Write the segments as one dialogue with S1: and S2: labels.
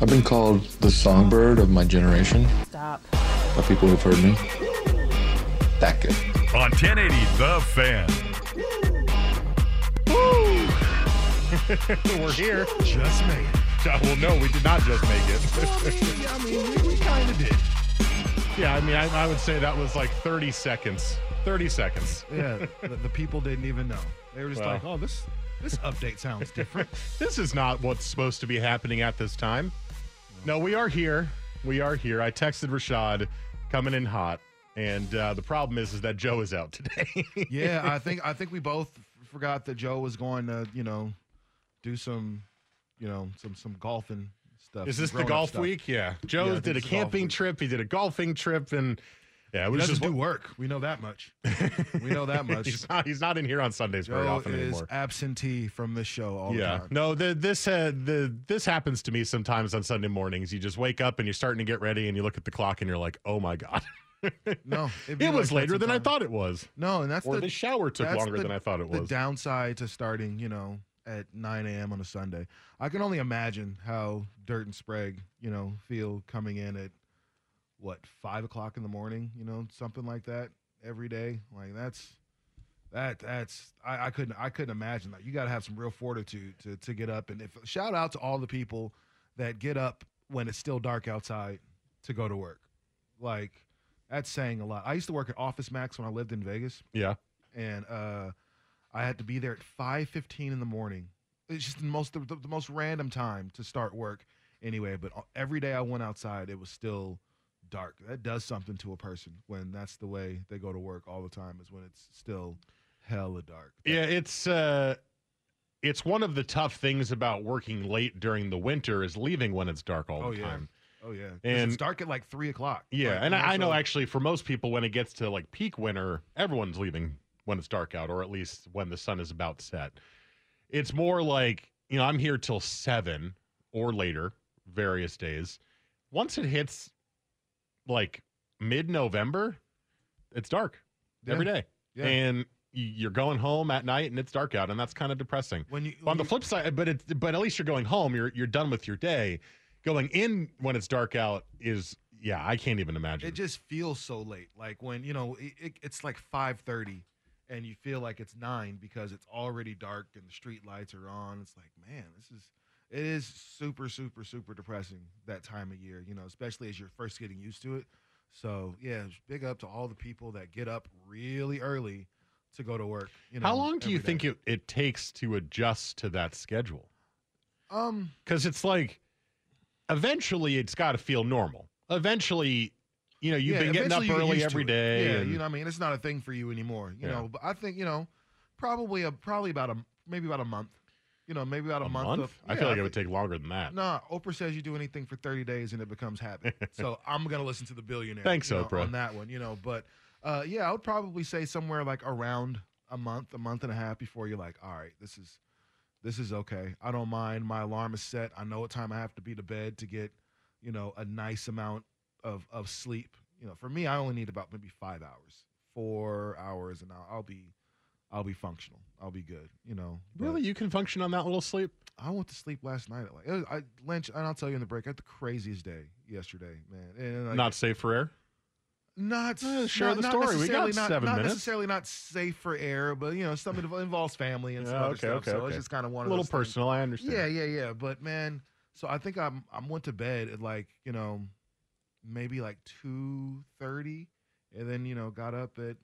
S1: I've been called the songbird of my generation.
S2: Stop.
S1: By people who've heard me. That good.
S3: On 1080 The Fan. Woo!
S4: We're here. Just made it. Uh, Well, no, we did not just make it. yeah, I mean, we, we kind of did. Yeah, I mean, I, I would say that was like 30 seconds. 30 seconds.
S5: Yeah, the, the people didn't even know. They were just
S4: Well.
S5: like, "Oh, this this update sounds different."
S4: This is not what's supposed to be happening at this time. No, we are here. We are here. I texted Rashad coming in hot. And uh, the problem is, is that Joe is out today.
S5: yeah, I think I think we both forgot that Joe was going to, you know, do some, you know, some some golfing stuff.
S4: Is this the golf week? Yeah. Joe
S5: Yeah,
S4: did a
S5: it's the golf
S4: camping trip. He did a golfing trip, and yeah, it was just
S5: do work. We know that much. we know that much.
S4: he's not. He's not in here on Sundays very
S5: Joe
S4: often
S5: is
S4: anymore.
S5: absentee from this show all
S4: yeah.
S5: the time.
S4: No, the, this uh, the this happens to me sometimes on Sunday mornings. You just wake up and you're starting to get ready, and you look at the clock, and you're like, "Oh my god."
S5: No,
S4: it was later than I thought it was.
S5: No, and that's
S4: Or
S5: the,
S4: the shower took longer
S5: the-
S4: than I thought it was.
S5: The downside to starting, you know, at 9 a.m. on a Sunday. I can only imagine how Dirt and Sprague, you know, feel coming in at what five o'clock in the morning, you know, something like that every day. Like that's that that's I, I couldn't I couldn't imagine that. You got to have some real fortitude to to get up and if shout out to all the people that get up when it's still dark outside to go to work. Like that's saying a lot. I used to work at Office Max when I lived in Vegas
S4: yeah.
S5: and uh, I had to be there at five fifteen in the morning. It's just the most the, the most random time to start work anyway. But every day I went outside, it was still dark. That does something to a person when that's the way they go to work all the time. Is when it's still hella dark.
S4: Yeah, it's uh it's one of the tough things about working late during the winter is leaving when it's dark all
S5: Oh,
S4: the
S5: yeah.
S4: time.
S5: Oh yeah,
S4: And-
S5: it's dark at like three o'clock.
S4: Yeah,
S5: Like,
S4: and I, I know actually for most people when it gets to like peak winter, everyone's leaving when it's dark out, or at least when the sun is about set. It's more like you know I'm here till seven or later, various days. Once it hits like mid November, it's dark every
S5: Yeah.
S4: day,
S5: Yeah.
S4: and you're going home at night and it's dark out, and that's kind of depressing.
S5: When you
S4: on the
S5: you-
S4: flip side, but it's but at least you're going home. You're you're done with your day. Going in when it's dark out is yeah, I can't even imagine.
S5: it just feels so late. Like when you know it, it, it's like five thirty, and you feel like it's nine because it's already dark and the street lights are on. It's like, man, this is it is super, super, super depressing that time of year. You know, especially as you're first getting used to it. So yeah, big up to all the people that get up really early to go to work. You know,
S4: How long do you
S5: every
S4: think it, it takes to adjust to that schedule?
S5: Um,
S4: Because it's like eventually it's got to feel normal. Eventually, you know, you've
S5: yeah,
S4: been getting up
S5: get
S4: early every day.
S5: Yeah,
S4: and-
S5: you know, what I mean, it's not a thing for you anymore. You
S4: Yeah.
S5: know, but I think you know, probably a probably about a maybe about a month. You know, maybe about a,
S4: a
S5: month.
S4: month?
S5: Of,
S4: I feel like it would take longer than that.
S5: Nah, Oprah says you do anything for 30 days and it becomes habit. so I'm gonna listen to the billionaire.
S4: Thanks,
S5: you know,
S4: Oprah.
S5: on that one. You know, but uh, yeah, I would probably say somewhere like around a month, a month and a half before you're like, all right, this is this is okay. I don't mind. My alarm is set. I know what time I have to be to bed to get, you know, a nice amount of of sleep. You know, for me, I only need about maybe five hours four hours, and I'll, I'll be, I'll be functional. I'll be good. You know.
S4: Really, you can function on that little sleep?
S5: I went to sleep last night. At like was, I Lynch, and I'll tell you in the break. I had the craziest day yesterday, man. And like,
S4: Not safe for air.
S5: not
S4: Eh, share
S5: not,
S4: the story. We got
S5: not,
S4: seven
S5: not
S4: minutes.
S5: necessarily not safe for air, but you know, something involves family and some
S4: Yeah,
S5: other
S4: okay,
S5: stuff.
S4: okay,
S5: so
S4: okay.
S5: it's just kind of one
S4: A
S5: of
S4: little
S5: those things.
S4: personal. I understand.
S5: Yeah, yeah, yeah. But man, so I think I'm I went to bed at like you know maybe like two thirty, and then you know got up at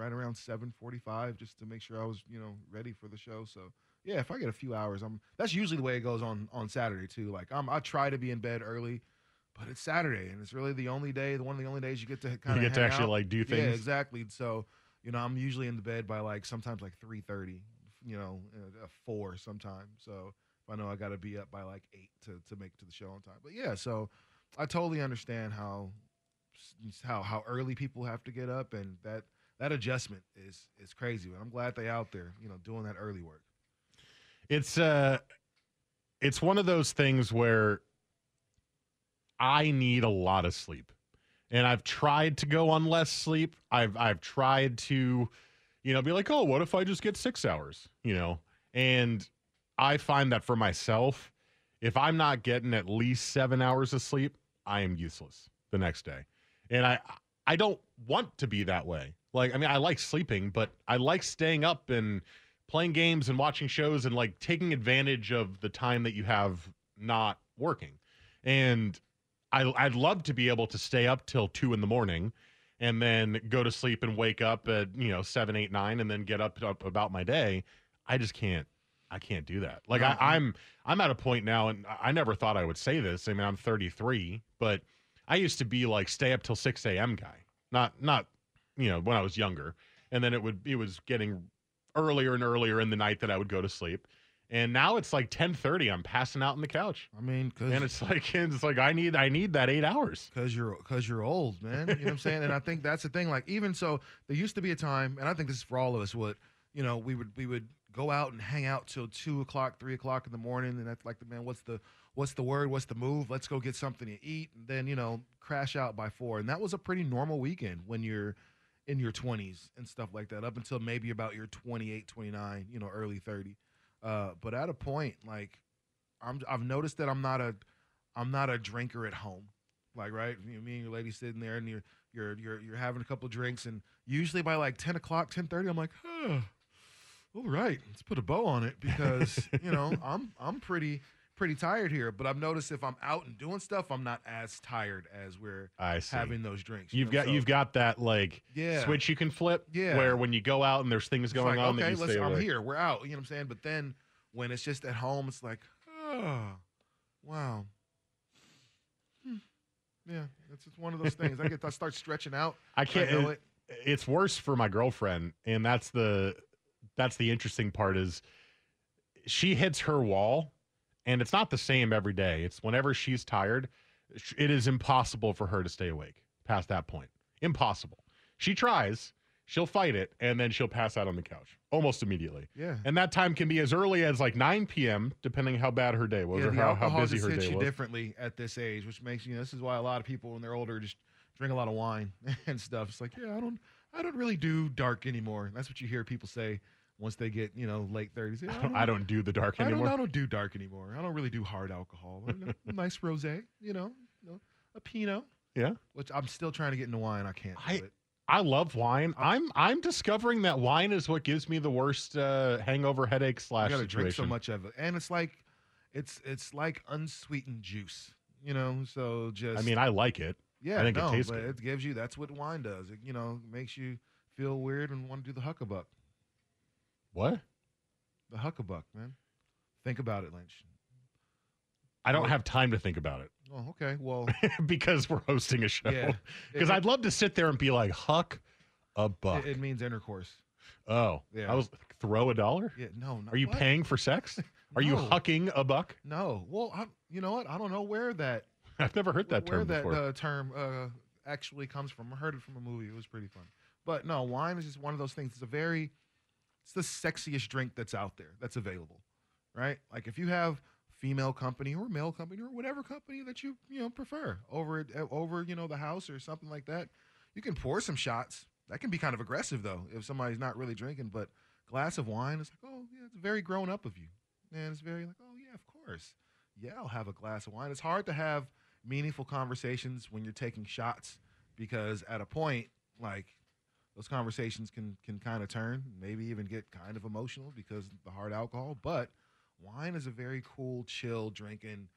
S5: right around seven forty five just to make sure I was you know ready for the show. So yeah, if I get a few hours, I'm that's usually the way it goes on on Saturday too. Like I'm I try to be in bed early. But it's Saturday, and it's really the only day, the one of the only days you get to kind of
S4: You get to actually like do things.
S5: yeah, exactly. So, you know, I'm usually in the bed by like sometimes like three thirty, you know, uh, four sometimes. So if I know I got to be up by like eight to to make it to the show on time. But yeah, so I totally understand how how how early people have to get up, and that that adjustment is is crazy. But I'm glad they out there, you know, doing that early work.
S4: It's uh it's one of those things where I need a lot of sleep. And I've tried to go on less sleep. I've I've tried to, you know, be like, "Oh, what if I just get 6 hours?" you know? And I find that for myself, if I'm not getting at least 7 hours of sleep, I am useless the next day. And I I don't want to be that way. Like I mean, I like sleeping, but I like staying up and playing games and watching shows and like taking advantage of the time that you have not working. And I, I'd love to be able to stay up till two in the morning and then go to sleep and wake up at, you know, seven, eight, nine, and then get up, up about my day. I just can't. I can't do that. Like I, I'm, I'm at a point now, and I never thought I would say this. I mean, I'm 33, but I used to be like stay up till 6 a.m. guy. Not, not, you know, when I was younger, and then it would, it was getting earlier and earlier in the night that I would go to sleep. And now it's like 10:30. I'm passing out on the couch,
S5: I mean, because
S4: and it's like it's like I need I need that eight hours.
S5: Cause you're cause you're old, man. You know what I'm saying? And I think that's the thing. Like even so, there used to be a time, and I think this is for all of us. What you know, we would we would go out and hang out till two o'clock, three o'clock in the morning, and that's like the man. What's the what's the word? What's the move? Let's go get something to eat, and then you know crash out by four. And that was a pretty normal weekend when you're in your 20s and stuff like that, up until maybe about your 28, 29, you know, early 30. Uh, but at a point, like I'm, I've noticed that I'm not a, I'm not a drinker at home. Like right, me and your lady sitting there, and you're you're you're you're having a couple of drinks, and usually by like 10 o'clock, 10:30, I'm like, huh, all right, let's put a bow on it because you know I'm I'm pretty pretty tired here. But I've noticed if I'm out and doing stuff, I'm not as tired as we're
S4: I
S5: having those drinks. you
S4: You've
S5: know?
S4: got
S5: So
S4: you've got that like
S5: Yeah.
S4: switch you can flip.
S5: Yeah.
S4: Where when you go out and there's things
S5: It's
S4: going
S5: like,
S4: on that you
S5: I'm
S4: away.
S5: here. We're out. You know what I'm saying? But then when it's just at home, it's like, oh, wow. Hmm. Yeah, it's just one of those things. I get, I start stretching out.
S4: I can't.
S5: know
S4: it- It's worse for my girlfriend, and that's the that's the interesting part is she hits her wall, and it's not the same every day. It's whenever she's tired, it is impossible for her to stay awake past that point. Impossible. She tries, she'll fight it, and then she'll pass out on the couch almost immediately.
S5: Yeah.
S4: And that time can be as early as like 9 p.m., depending how bad her day was
S5: yeah,
S4: or how, how busy her
S5: hits
S4: day
S5: you
S4: was.
S5: differently at this age, which makes you know this is why a lot of people when they're older just drink a lot of wine and stuff. It's like, yeah, I don't, I don't really do dark anymore. That's what you hear people say once they get you know late thirties. Yeah,
S4: I don't, I don't do the dark
S5: I don't,
S4: anymore.
S5: I don't do dark anymore. I don't really do hard alcohol. nice rosé, you know, a Pinot,
S4: Yeah.
S5: which I'm still trying to get into wine. I can't.
S4: I-
S5: it.
S4: I love wine. I'm I'm discovering that wine is what gives me the worst uh, hangover headache
S5: You
S4: slash
S5: gotta
S4: situation.
S5: drink so much of it, and it's like, it's it's like unsweetened juice, you know. So just
S4: I mean, I like it.
S5: yeah,
S4: I think it
S5: no,
S4: tastes
S5: but
S4: good.
S5: it gives you that's what wine does. It you know makes you feel weird and want to do the huckabuck.
S4: What?
S5: The huckabuck, man. Think about it, Lynch.
S4: I don't
S5: What?
S4: have time to think about it
S5: Oh, okay. Well,
S4: because we're hosting a show.
S5: Yeah.
S4: Because
S5: It-
S4: I'd love to sit there and be like, "Huck a buck."
S5: it, it means intercourse.
S4: oh,
S5: Yeah.
S4: I was throw a dollar.
S5: Yeah, no, no.
S4: Are you
S5: what?
S4: paying for sex? Are you
S5: No.
S4: hucking a buck?
S5: No. Well, I, you know what? I don't know where that
S4: I've never heard that term.
S5: where
S4: term
S5: that
S4: before.
S5: uh, term uh, actually comes from. I heard it from a movie. It was pretty fun. But no, wine is just one of those things. It's a very, it's the sexiest drink that's out there that's available, right? Like if you have female company or male company or whatever company that you you know prefer over over you know the house or something like that, you can pour some shots that can be kind of aggressive though if somebody's not really drinking. But glass of wine is like, oh yeah, it's very grown up of you, and it's very like, oh yeah, of course, yeah, I'll have a glass of wine. It's hard to have meaningful conversations when you're taking shots because at a point like those conversations can can kind of turn, maybe even get kind of emotional because of the hard alcohol. But wine is a very cool, chill drink, and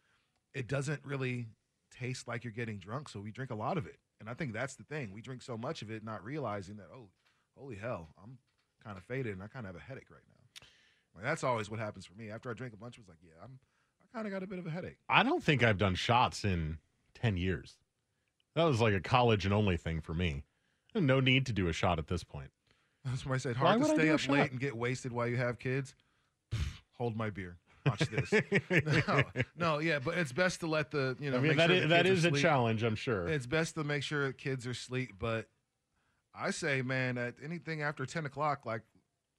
S5: it doesn't really taste like you're getting drunk. So we drink a lot of it, and I think that's the thing. We drink so much of it, not realizing that oh, holy hell, I'm kind of faded and I kind of have a headache right now. Like, that's always what happens for me after I drink a bunch. Was like, yeah, I'm I kind of got a bit of a headache.
S4: I don't think I've done shots in 10 years. That was like a college and only thing for me. No need to do a shot at this point.
S5: That's why I said
S4: Why
S5: hard to stay up late and get wasted while you have kids. Hold my beer. Watch this. no, no, yeah, but it's best to let the you know.
S4: I mean,
S5: make
S4: that
S5: sure
S4: is, that is a challenge, I'm sure.
S5: It's best to make sure kids are asleep, but I say, man, at anything after ten o'clock, like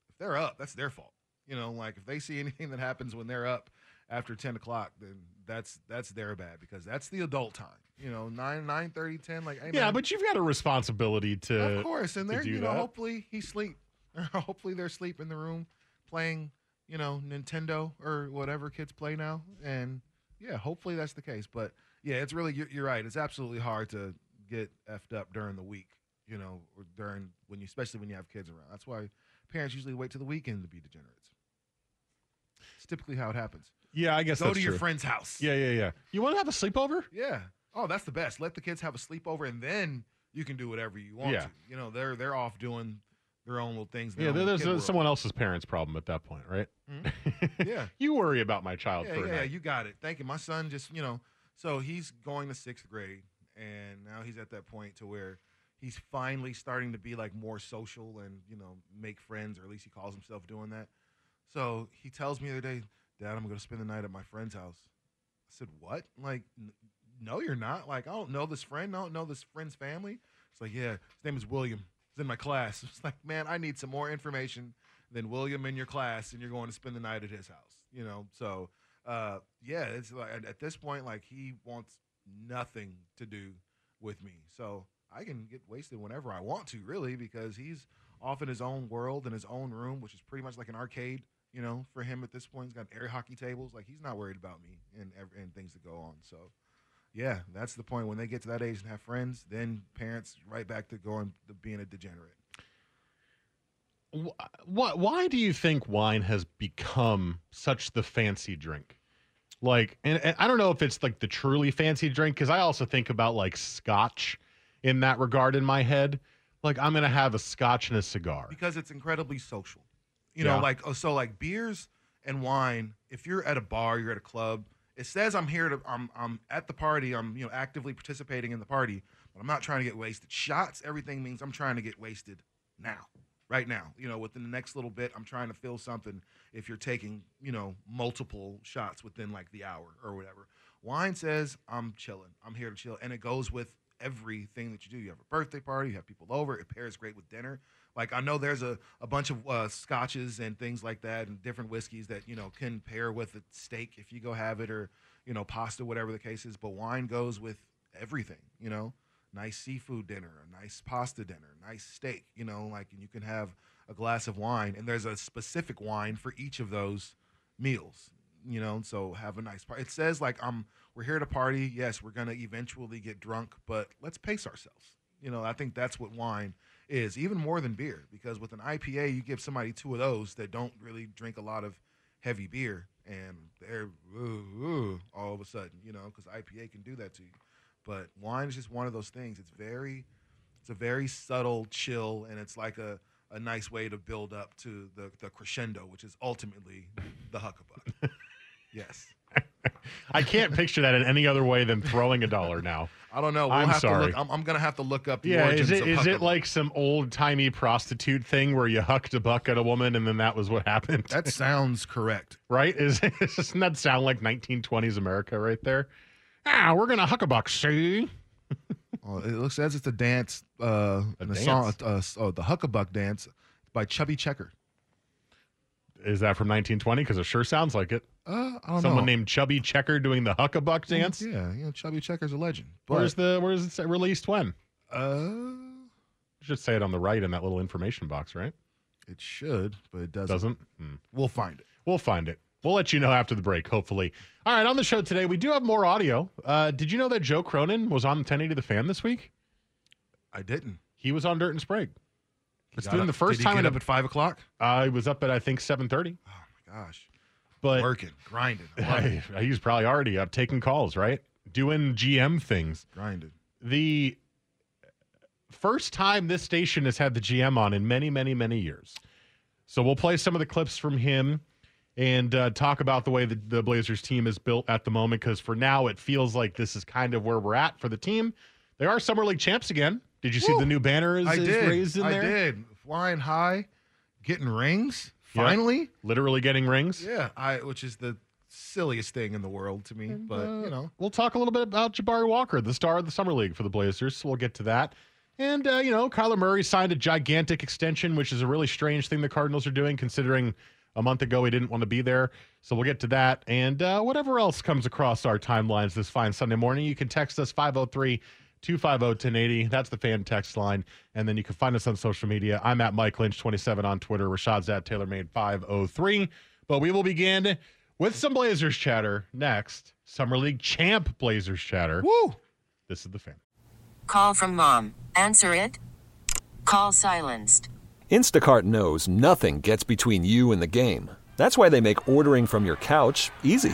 S5: if they're up, that's their fault. You know, like if they see anything that happens when they're up after ten o'clock, then that's that's their bad because that's the adult time. You know, nine, nine thirty, ten. Like, hey,
S4: yeah,
S5: man,
S4: but you've got a responsibility to.
S5: of course, and
S4: to
S5: they're you know
S4: that.
S5: hopefully he sleep, or hopefully they're asleep in the room playing you know Nintendo or whatever kids play now, and yeah, hopefully that's the case. But yeah, it's really you're, you're right. It's absolutely hard to get effed up during the week, you know, or during when you especially when you have kids around. That's why parents usually wait till the weekend to be degenerates. It's typically how it happens.
S4: Yeah, I guess
S5: Go
S4: that's
S5: to your
S4: true.
S5: friend's house.
S4: Yeah, yeah, yeah. You want to have a sleepover?
S5: Yeah. Oh, that's the best. Let the kids have a sleepover, and then you can do whatever you want
S4: Yeah.
S5: to. You know, they're they're off doing their own little things.
S4: Yeah, there's someone else's parents' problem at that point, right? Mm-hmm.
S5: Yeah.
S4: you worry about my child
S5: Yeah, yeah, you got it. Thank you. My son just, you know, so he's going to sixth grade, and now he's at that point to where he's finally starting to be like more social and you know make friends, or at least he calls himself doing that. So he tells me the other day, Dad, I'm going to spend the night at my friend's house. I said, What? Like, n- no, you're not. Like, I don't know this friend. I don't know this friend's family. It's like, yeah, his name is William. He's in my class. It's like, man, I need some more information than William in your class, and you're going to spend the night at his house. You know, so uh, yeah, it's like at, at this point, like he wants nothing to do with me. So I can get wasted whenever I want to, really, because he's off in his own world in his own room, which is pretty much like an arcade. You know, for him at this point, he's got air hockey tables. Like he's not worried about me and and things that go on. So yeah, that's the point. When they get to that age and have friends, then parents right back to going to being a degenerate.
S4: Why, why do you think wine has become such the fancy drink? Like, and, and I don't know if it's like the truly fancy drink because I also think about like scotch in that regard in my head. Like, I'm gonna have a scotch and a cigar.
S5: because it's incredibly social. You
S4: Yeah.
S5: know, like oh, so like beers and wine. If you're at a bar, you're at a club. It says I'm here to I'm I'm at the party. I'm you know actively participating in the party, but I'm not trying to get wasted. Shots, everything means I'm trying to get wasted now, right now. You know, within the next little bit, I'm trying to feel something. If you're taking you know multiple shots within like the hour or whatever, wine says I'm chilling. I'm here to chill, and it goes with everything that you do. You have a birthday party, you have people over. It pairs great with dinner. Like I know there's a, a bunch of uh, scotches and things like that, and different whiskeys that you know can pair with a steak if you go have it, or you know pasta, whatever the case is. But wine goes with everything. You know, nice seafood dinner, a nice pasta dinner, nice steak. You know, like and you can have a glass of wine, and there's a specific wine for each of those meals. You know, so have a nice party. It says like um we're here to party. Yes, we're gonna eventually get drunk, but let's pace ourselves. You know, I think that's what wine is, even more than beer, because with an IPA, you give somebody two of those that don't really drink a lot of heavy beer, and they're ooh, ooh, all of a sudden, you know, because IPA can do that to you. But wine is just one of those things. It's very, it's a very subtle chill, and it's like a, a nice way to build up to the, the crescendo, which is ultimately the huckabuck. yes.
S4: I can't picture that in any other way than throwing a dollar now.
S5: I don't know. We'll
S4: I'm
S5: have
S4: sorry.
S5: To look, I'm, I'm gonna have to look up the
S4: Yeah, is it is it like some old timey prostitute thing where you hucked a buck at a woman and then that was what happened?
S5: that sounds correct.
S4: right? Is doesn't that sound like 1920s America right there? Ah, we're gonna huck a buck, see?
S5: Oh, it looks as it's a dance, uh,
S4: A
S5: in a song,
S4: dance?
S5: uh, oh, the Huckabuck dance by Chubby Checker.
S4: Is that from 1920? Because it sure sounds like it.
S5: Uh, I don't
S4: Someone
S5: know.
S4: named Chubby Checker doing the huck a buck dance.
S5: Yeah, you know, Chubby Checker's a legend. But,
S4: Where's the where's it released when?
S5: uh,
S4: should say it on the right in that little information box, right?
S5: It should, but it doesn't.
S4: Doesn't? Hmm.
S5: We'll find it.
S4: We'll find it. We'll let you know after the break, hopefully. All right, on the show today, we do have more audio. Uh, did you know that Joe Cronin was on 1080 The Fan this week?
S5: I didn't.
S4: He was on Dirt and Sprague. It's
S5: up-
S4: the first time
S5: get up at five o'clock.
S4: I was up at, I think, 730.
S5: Oh my gosh,
S4: But
S5: working, grinding. I,
S4: he's probably already up taking calls, right? Doing GM things.
S5: grinding.
S4: The first time this station has had the GM on in many, many, many years. So we'll play some of the clips from him and uh, talk about the way the, the Blazers team is built at the moment. Because for now, it feels like this is kind of where we're at for the team. They are summer league champs again. Did you see
S5: Woo!
S4: the new banner is,
S5: I
S4: is
S5: did.
S4: raised in
S5: I
S4: there?
S5: did. Flying high, getting rings.
S4: Yep.
S5: Finally.
S4: Literally getting rings.
S5: Yeah, I which is the silliest thing in the world to me, but you know,
S4: We'll talk a little bit about Jabari Walker, the star of the summer league for the Blazers. So we'll get to that. And uh, you know, Kyler Murray signed a gigantic extension, which is a really strange thing the Cardinals are doing, considering a month ago he didn't want to be there. So we'll get to that and uh, whatever else comes across our timelines this fine Sunday morning. You can text us 503 250 1080. That's the fan text line. And then you can find us on social media. I'm at Mike Lynch27 on Twitter. Rashad's at TaylorMade503. But we will begin with some Blazers chatter next. Summer League champ Blazers chatter.
S5: woo.
S4: This is the fan.
S6: Call from mom. Answer it. Call silenced.
S7: Instacart knows nothing gets between you and the game. That's why they make ordering from your couch easy.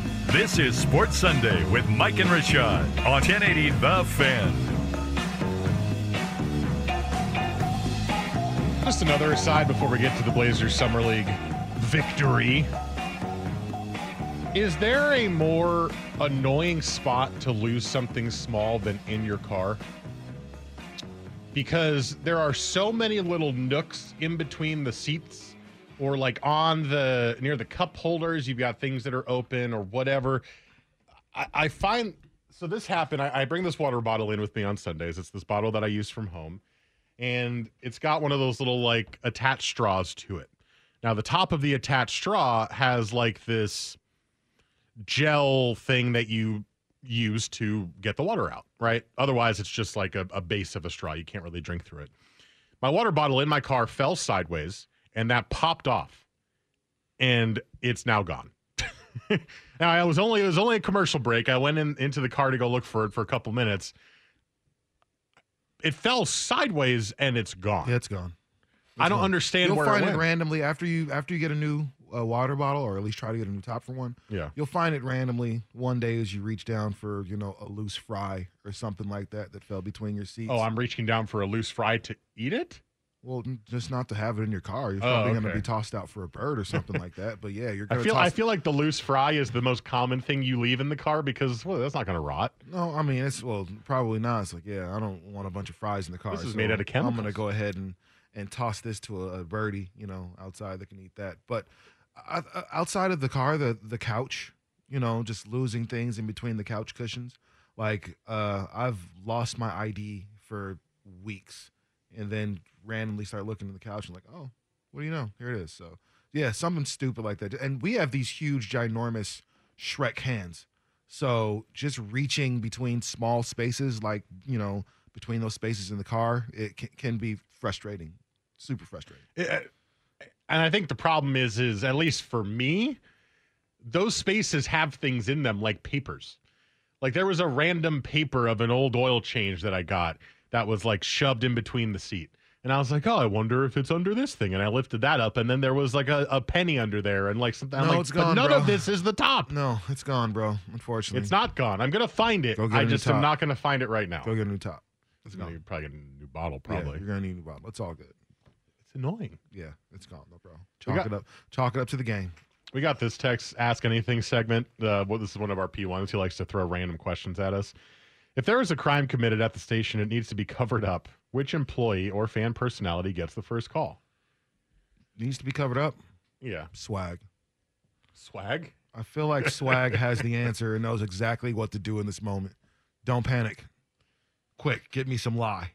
S3: This is Sports Sunday with Mike and Rashad on 1080 The Fan.
S4: Just another aside before we get to the Blazers Summer League victory. Is there a more annoying spot to lose something small than in your car? Because there are so many little nooks in between the seats or like on the near the cup holders, you've got things that are open or whatever. I, I find so this happened. I, I bring this water bottle in with me on Sundays. It's this bottle that I use from home and it's got one of those little like attached straws to it. Now the top of the attached straw has like this gel thing that you use to get the water out, right? Otherwise it's just like a, a base of a straw. You can't really drink through it. My water bottle in my car fell sideways and that popped off and it's now gone. now I was only it was only a commercial break. I went in into the car to go look for it for a couple minutes it fell sideways and it's gone.
S5: Yeah, it's gone.
S4: I don't
S5: gone.
S4: understand
S5: You'll find
S4: it
S5: it, randomly after you after you get a new uh, water bottle, or at least try to get a new top for one.
S4: Yeah.
S5: You'll find it randomly one day as you reach down for you know a loose fry or something like that that fell between your seats.
S4: Oh, I'm reaching down for a loose fry to eat it.
S5: Well, just not to have it in your car. You're
S4: Oh,
S5: probably going to be tossed out for a bird or something like that. But yeah, you're going to
S4: I
S5: feel.
S4: I feel like the loose fry is the most common thing you leave in the car because well, that's not going to rot.
S5: No, I mean it's well probably not. It's like yeah, I don't want a bunch of fries in the car.
S4: This is
S5: so
S4: made out of chemicals.
S5: I'm going to go ahead and and toss this to a, a birdie, you know, outside that can eat that. But outside of the car, the the couch, you know, just losing things in between the couch cushions. Like uh, I've lost my ID for weeks, and then randomly start looking at the couch and like, oh, what do you know? Here it is. So Yeah, something stupid like that. And we have these huge, ginormous Shrek hands. So just reaching between small spaces, like, you know, between those spaces in the car, it can, can be frustrating. Super frustrating.
S4: It- uh, and I think the problem is, is at least for me, those spaces have things in them like papers. Like there was a random paper of an old oil change that I got that was like shoved in between the seat. And I was like, oh, I wonder if it's under this thing. And I lifted that up, and then there was like a, a penny under there, and like something. I'm
S5: No,
S4: like,
S5: it's
S4: but
S5: gone,
S4: none
S5: bro.
S4: of this is the top.
S5: No, it's gone, bro. Unfortunately.
S4: It's not gone. I'm gonna find it.
S5: Go get a
S4: I
S5: new
S4: just am
S5: top.
S4: not gonna find it right now.
S5: Go get a new top. It's gone.
S4: You're probably getting a new bottle.
S5: Yeah,
S4: Probably.
S5: you're gonna need a new bottle. It's all good.
S4: it's annoying.
S5: Yeah, it's gone, though, bro. Chalk
S4: got-
S5: it up. Chalk it up to the game.
S4: We got this text ask anything segment. Uh, well, this is one of our P1s. He likes to throw random questions at us. If there is a crime committed at the station, it needs to be covered up. Which employee or fan personality gets the first call?
S5: Needs to be covered up.
S4: Yeah.
S5: Swag.
S4: Swag?
S5: I feel like Swag has the answer and knows exactly what to do in this moment. Don't panic. Quick, get me some lie.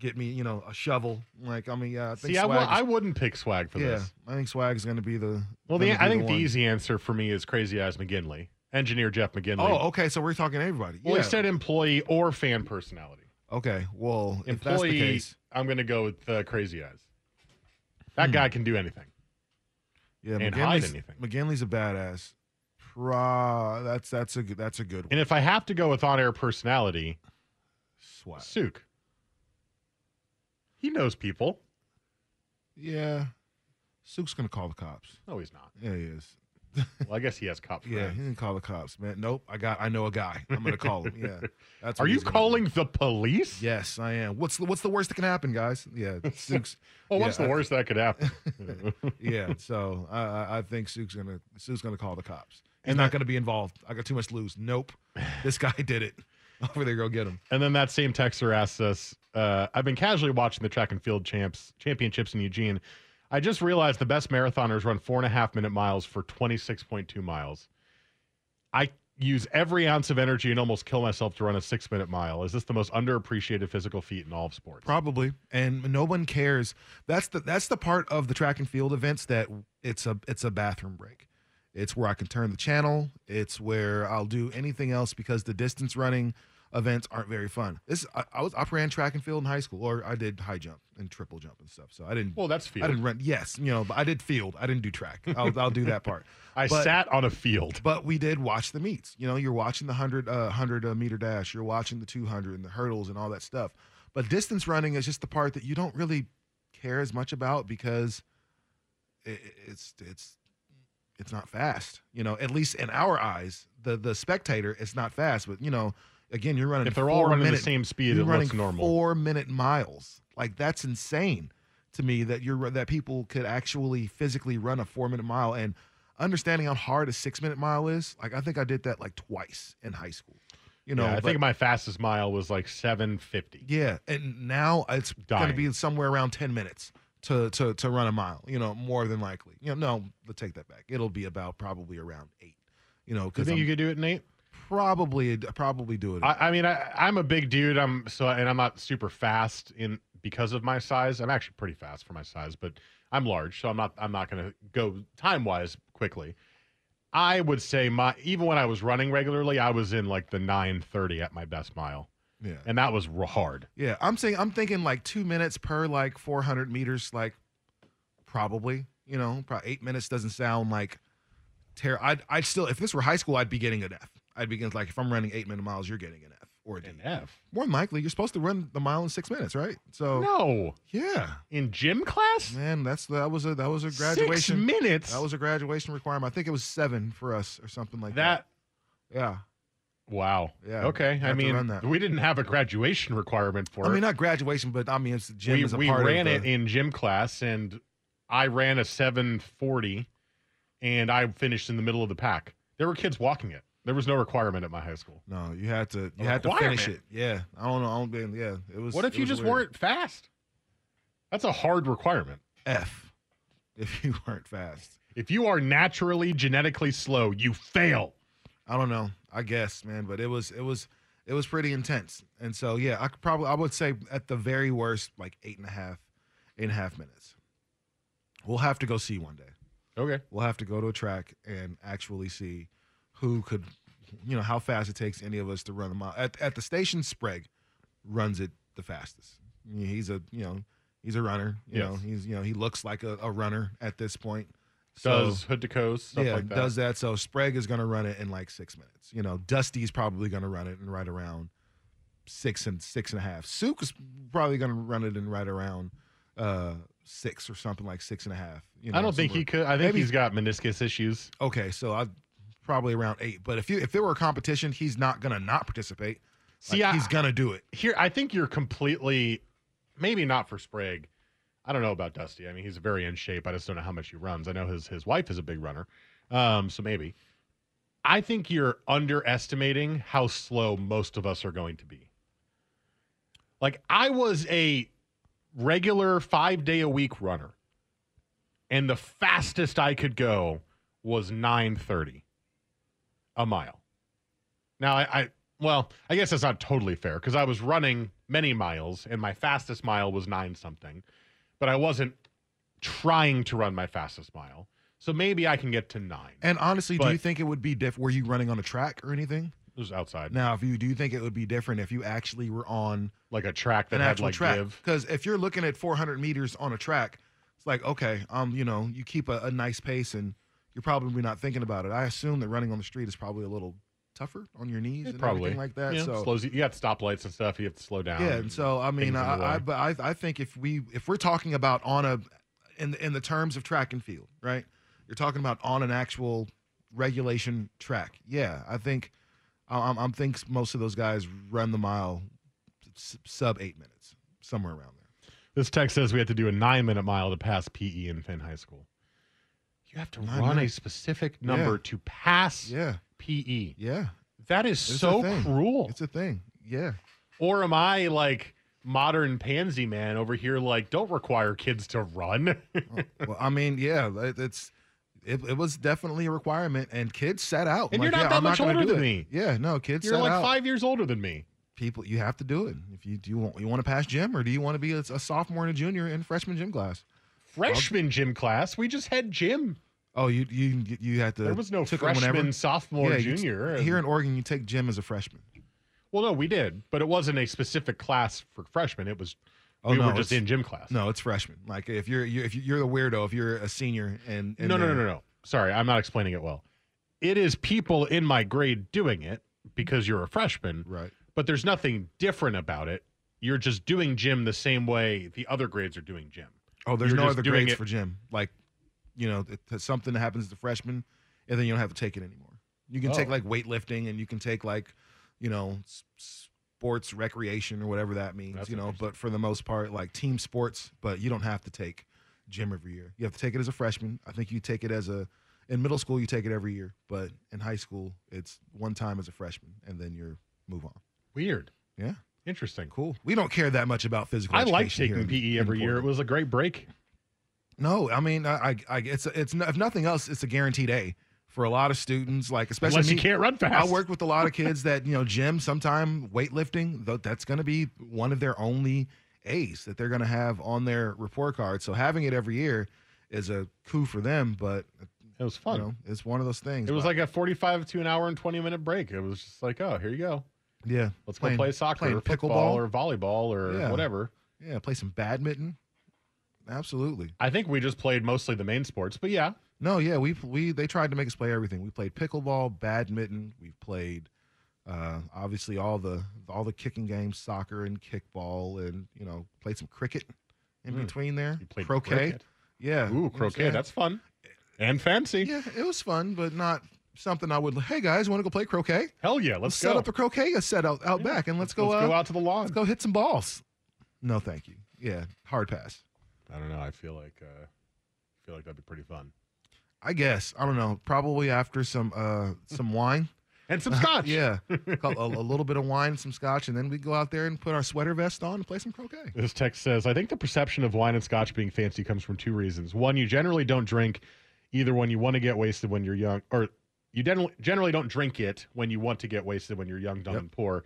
S5: Get me, you know, a shovel. Like, I mean, yeah, I think
S4: See, I w-
S5: is-
S4: I wouldn't pick swag for
S5: yeah,
S4: this.
S5: I think Swag is going to be the.
S4: Well, the, I think the easy answer for me is Crazy Eyes McGinley. Engineer Jeff McGinley.
S5: Oh, okay. So we're talking everybody.
S4: Well,
S5: yeah.
S4: he said employee or fan personality.
S5: okay. Well, if that's the
S4: Employee,
S5: case,
S4: I'm going to go with uh, Crazy Eyes. That guy can do anything.
S5: yeah,
S4: and hide
S5: McGinley's,
S4: anything.
S5: McGinley's a badass. Pra, that's that's a good that's a good one.
S4: And if I have to go with on-air personality,
S5: Swag.
S4: Sook. He knows people.
S5: Yeah, Sook's gonna call the cops.
S4: No, he's not.
S5: Yeah, he is.
S4: Well, I guess he has cop
S5: Yeah, he didn't call the cops, man. Nope, I got. I know a guy. I'm gonna call him. Yeah, that's.
S4: Are
S5: what
S4: you
S5: he's gonna do.
S4: calling the police?
S5: Yes, I am. What's the What's the worst that can happen, guys? Yeah, Sook's.
S4: Well, what's
S5: yeah,
S4: the
S5: I-
S4: worst that could happen?
S5: yeah, so I, I, I think Sook's gonna Sook's gonna call the cops. He's not gonna be involved. I got too much to lose. Nope, this guy did it. Over there, go get him.
S4: and then that same texter asks us, uh, I've been casually watching the track and field champs championships in Eugene. I just realized the best marathoners run four and a half minute miles for 26.2 miles. I use every ounce of energy and almost kill myself to run a six minute mile. Is this the most underappreciated physical feat in all of sports?
S5: Probably, and no one cares. That's the that's the part of the track and field events that it's a it's a bathroom break. It's where I can turn the channel. It's where I'll do anything else because the distance running events aren't very fun. This I, I was I ran track and field in high school, or I did high jump and triple jump and stuff. So I didn't.
S4: Well, that's field.
S5: I didn't run. Yes, you know, but I did field. I didn't do track. I'll, I'll do that part.
S4: I
S5: But-
S4: sat on a field.
S5: but we did watch the meets. You know, you're watching the 100, uh, 100 uh, meter dash, you're watching the 200 and the hurdles and all that stuff. But distance running is just the part that you don't really care as much about because it, it's it's it's not fast. You know, at least in our eyes, the the spectator, it's not fast. But you know, again, you're running.
S4: If they're all running the same speed,
S5: you're
S4: it
S5: running
S4: looks normal.
S5: Four minute miles, like that's insane to me that you're that people could actually physically run a four minute mile and understanding how hard a six minute mile is. Like I think I did that like twice in high school. You know,
S4: yeah, I
S5: but-
S4: think my fastest mile was like 750.
S5: yeah, and now it's going to be somewhere around ten minutes to to to run a mile. You know, more than likely. You know, no, let's take that back. It'll be about probably around eight. You know,
S4: You
S5: because
S4: think you could do it, Nate?
S5: Probably probably do it.
S4: I, I mean, I, I'm a big dude. I'm so, and I'm not super fast in because of my size. I'm actually pretty fast for my size, but I'm large, so I'm not. I'm not going to go time wise quickly. I would say my even when I was running regularly, I was in like the 9:30 at my best mile,
S5: yeah.
S4: and that was hard.
S5: Yeah, I'm saying I'm thinking like two minutes per like 400 meters, like probably. You know, probably eight minutes doesn't sound like ter- I'd I'd still if this were high school, I'd be getting an F. I'd be getting like if I'm running eight minute miles, you're getting an F or a D.
S4: An F.
S5: More than likely, you're supposed to run the mile in six minutes, right? So
S4: No,
S5: yeah,
S4: in gym class,
S5: man, that's that was a that was a graduation six
S4: minutes.
S5: That was a graduation requirement. I think it was seven for us or something like that.
S4: that.
S5: Yeah.
S4: Wow.
S5: Yeah,
S4: Okay. I mean, we didn't have a graduation requirement for
S5: I
S4: it.
S5: mean, not graduation, but I mean, it's gym
S4: we, we ran it in gym class and I ran a 740 and I finished in the middle of the pack. There were kids walking it. There was no requirement at my high school.
S5: No, you had to you
S4: A
S5: had to finish it.
S4: requirement?
S5: Yeah, I don't know. I don't been, yeah, it was.
S4: What if
S5: it
S4: you
S5: was
S4: just
S5: weird.
S4: weren't fast? That's a hard requirement.
S5: F? If you weren't fast,
S4: If you are naturally genetically slow, you fail.
S5: I don't know. I guess, man, but it was it was it was pretty intense. And so yeah, I could probably I would say at the very worst like eight and a half, eight and a half minutes. We'll have to go see one day.
S4: Okay.
S5: We'll have to go to a track and actually see who could, you know, how fast it takes any of us to run a mile. At, at the station, Sprague runs it the fastest. He's a, you know, he's a runner. You
S4: Yes.
S5: know, he's, you know, he looks like a, a runner at this point.
S4: So, Does hood to coast stuff
S5: yeah,
S4: like that.
S5: does that. So Sprague is going to run it in like six minutes. You know, Dusty's probably going to run it in right around six and six and a half. Sook is probably going to run it in right around uh six or something like six and a half. You know,
S4: I don't think he could. I think
S5: Maybe-
S4: he's got meniscus issues.
S5: Okay, so I probably around eight. But if you if there were a competition, he's not going to not participate.
S4: See,
S5: Like,
S4: I-
S5: he's going to do it.
S4: Here, I think you're completely, maybe not for Sprague. I don't know about Dusty. I mean, he's very in shape. I just don't know how much he runs. I know his his wife is a big runner, um, so maybe. I think you're underestimating how slow most of us are going to be. Like I was a regular five day a week runner, and the fastest I could go was nine thirty a mile. Now I, I well, I guess that's not totally fair because I was running many miles and my fastest mile was nine something, but I wasn't trying to run my fastest mile. So maybe I can get to nine.
S5: And honestly, do you think it would be different? Were you running on a track or anything?
S4: It was outside.
S5: Now, if you do you think it would be different if you actually were on
S4: Like a track that
S5: an
S4: had
S5: actual
S4: like
S5: track?
S4: give.
S5: Because if you're looking at 400 meters on a track, it's like okay, um, you know, you keep a, a nice pace and you're probably not thinking about it. I assume that running on the street is probably a little tougher on your knees and
S4: Probably
S5: everything like that.
S4: Yeah,
S5: so
S4: slows you. You got stoplights and stuff. You have to slow down.
S5: yeah, and so I mean,
S4: the
S5: I, I but I, I think if we if we're talking about on a in in the terms of track and field, right? You're talking about on an actual regulation track. Yeah, I think I'm, I'm think most of those guys run the mile sub eight minutes, somewhere around there.
S4: This text says we had to do a nine minute mile to pass PE in Finn High School. You have to
S5: Nine
S4: run a specific number
S5: Yeah.
S4: to pass
S5: Yeah,
S4: PE.
S5: yeah.
S4: That is
S5: It's
S4: so cruel.
S5: It's a thing. Yeah.
S4: Or am I like modern pansy man over here? Like, don't require kids to run.
S5: Oh, well, I mean, yeah, it's it, it was definitely a requirement, and kids sat out.
S4: And
S5: Like,
S4: you're not
S5: yeah,
S4: that
S5: I'm
S4: much older
S5: do
S4: than
S5: it.
S4: me.
S5: Yeah, no, kids.
S4: You're like
S5: out.
S4: five years older than me.
S5: people you have to do it if you do you want you want to pass gym or do you want to be a, a sophomore and a junior in freshman gym class
S4: Freshman gym class. We just had gym.
S5: oh you you you had to
S4: There was no
S5: took whenever?
S4: freshman, sophomore,
S5: Yeah, you
S4: junior.
S5: here in oregon you take gym as a freshman
S4: well, no, we did, but it wasn't a specific class for freshmen. It was
S5: Oh,
S4: we
S5: no,
S4: were just
S5: it's-
S4: in gym class.
S5: no it's freshman like if you're, you if you're the weirdo if you're a senior and, and
S4: no, no, no, no, no. Sorry, I'm not explaining it well. It is people in my grade doing it because you're a freshman,
S5: right
S4: but there's nothing different about it. You're just doing gym the same way the other grades are doing gym.
S5: Oh there's
S4: You're
S5: no
S4: just
S5: other
S4: doing
S5: grades
S4: it-
S5: for gym. Like you know it, it's something that happens to freshmen and then you don't have to take it anymore. You can take
S4: Oh.
S5: like weightlifting and you can take like you know s- sports recreation or whatever that means
S4: That's
S5: you know but for the most part like team sports but you don't have to take gym every year. You have to take it as a freshman. I think you take it as a in middle school you take it every year but in high school it's one time as a freshman and then you're move on.
S4: Weird.
S5: yeah
S4: Interesting.
S5: cool we don't care that much about physical
S4: I like taking PE every year. It was a great break.
S5: No, I mean, I, I, I it's it's if nothing else, it's a guaranteed A for a lot of students. Like especially
S4: Unless you
S5: me,
S4: can't run fast.
S5: I work with a lot of kids that you know, gym, sometime weightlifting. th- That's going to be one of their only A's that they're going to have on their report card. So having it every year is a coup for them. But
S4: It was fun.
S5: you know, it's one of those things.
S4: it was
S5: But,
S4: like a 45 to an hour and 20 minute break. It was just like, oh, here you go.
S5: Yeah,
S4: Let's
S5: playing-
S4: go play soccer or pickleball or volleyball or
S5: Yeah.
S4: whatever.
S5: yeah, play some badminton. Absolutely.
S4: I think we just played mostly the main sports, but yeah,
S5: No, yeah, we we they tried to make us play everything. We played pickleball, badminton. we've played uh, obviously all the all the kicking games, soccer and kickball, and you know played some cricket in
S4: Mm.
S5: between there.
S4: you played
S5: croquet.
S4: cricket.
S5: Yeah,
S4: Ooh, croquet. That's fun and fancy.
S5: yeah, it was fun, but not something I would. Hey guys, want to go play croquet?
S4: Hell yeah, let's,
S5: set
S4: go.
S5: up a croquet set out out back and let's go.
S4: Let's
S5: uh,
S4: go out to the lawn.
S5: Let's go hit some balls. No, thank you. Yeah, hard pass.
S4: I don't know. I feel like uh, I feel like that'd be pretty fun.
S5: I guess I don't know. Probably after some uh some wine.
S4: And some scotch.
S5: yeah, a, a little bit of wine, some scotch, and then we go out there and put our sweater vest on and play some croquet.
S4: This text says, I think the perception of wine and scotch being fancy comes from two reasons. One, you generally don't drink either when you want to get wasted when you're young, or you generally generally don't drink it when you want to get wasted when you're young, dumb,
S5: Yep.
S4: and poor.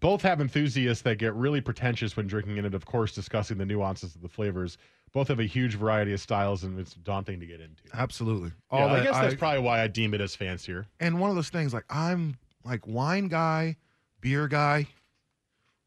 S4: Both have enthusiasts that get really pretentious when drinking in it, and of course, discussing the nuances of the flavors. Both have a huge variety of styles, and it's daunting to get into.
S5: Absolutely.
S4: Yeah, I guess that's
S5: I-
S4: probably why I deem it as fancier.
S5: and one of those things like I'm like wine guy, beer guy,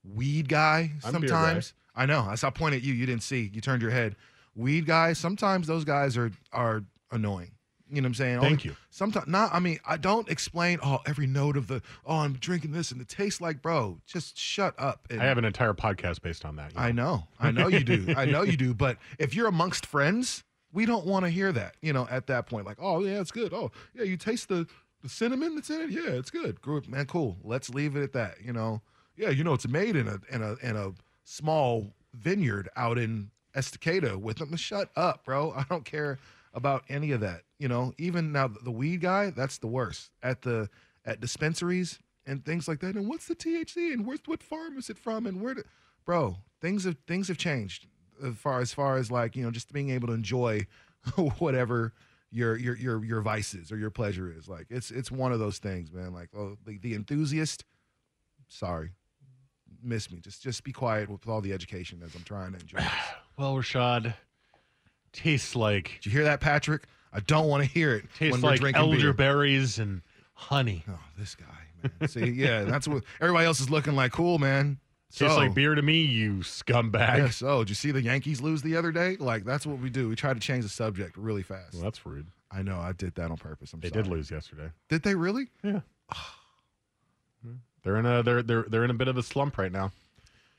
S5: weed guy.
S4: I'm beer guy.
S5: Sometimes I know. I saw point at you. You didn't see. You turned your head. Weed guy. Sometimes those guys are are annoying. You know what I'm saying?
S4: Thank you.
S5: Sometimes not. I mean, I don't explain. Oh, every note of the. Oh, I'm drinking this and it tastes like, bro. Just shut up. and-
S4: I have an entire podcast based on that. you
S5: I know. I know you do. I know you do. But if you're amongst friends, we don't want to hear that, you know, at that point. Like, oh, yeah, it's good. Oh, yeah, you taste the, the cinnamon that's in it? Yeah, it's good. Group, man, cool. Let's leave it at that, you know. Yeah, you know, it's made in a in a in a small vineyard out in Estacada with them. Shut up, bro. I don't care about any of that. You know, even now the weed guy, that's the worst. At the at dispensaries and things like that. And what's the THC and where's what farm is it from and where? Do, bro, things have things have changed as far as far as like you know just being able to enjoy whatever your your your your vices or your pleasure is. Like it's it's one of those things, man. Like oh, the, the enthusiast, sorry, miss me. Just just be quiet with all the education as I'm trying to enjoy. This.
S4: Well, Rashad, tastes like.
S5: Did you hear that, Patrick? I don't want to hear it.
S4: Tastes
S5: when we're
S4: like
S5: drinking beer.
S4: elderberries and honey.
S5: Oh, this guy, man. See, yeah, that's what everybody else is looking like. Cool, man.
S4: Tastes
S5: So-
S4: like beer to me, you scumbag.
S5: Yeah, so did you see the Yankees lose the other day? Like that's what we do. We try to change the subject really fast.
S4: Well, that's rude.
S5: I know. I did that on purpose. I'm
S4: They
S5: sorry.
S4: did lose yesterday.
S5: Did they really?
S4: Yeah. They're in a they're they're they're in a bit of a slump right now.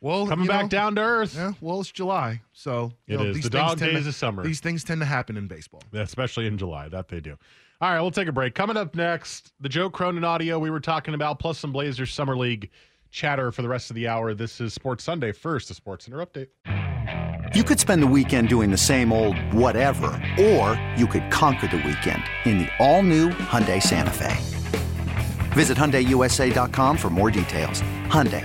S5: Well,
S4: Coming
S5: you
S4: back
S5: know,
S4: down to earth.
S5: Yeah. Well, it's July, so you
S4: It
S5: know,
S4: is.
S5: these
S4: The
S5: things
S4: dog
S5: tend
S4: days
S5: to-
S4: of summer.
S5: These things tend to happen in baseball.
S4: especially in July. That they do. All right, we'll take a break. Coming up next, the Joe Cronin audio we were talking about, plus some Blazers Summer League chatter for the rest of the hour. This is Sports Sunday. First, the Sports Center update.
S8: You could spend the weekend doing the same old whatever, or you could conquer the weekend in the all-new Hyundai Santa Fe. Visit HyundaiUSA.com for more details. Hyundai,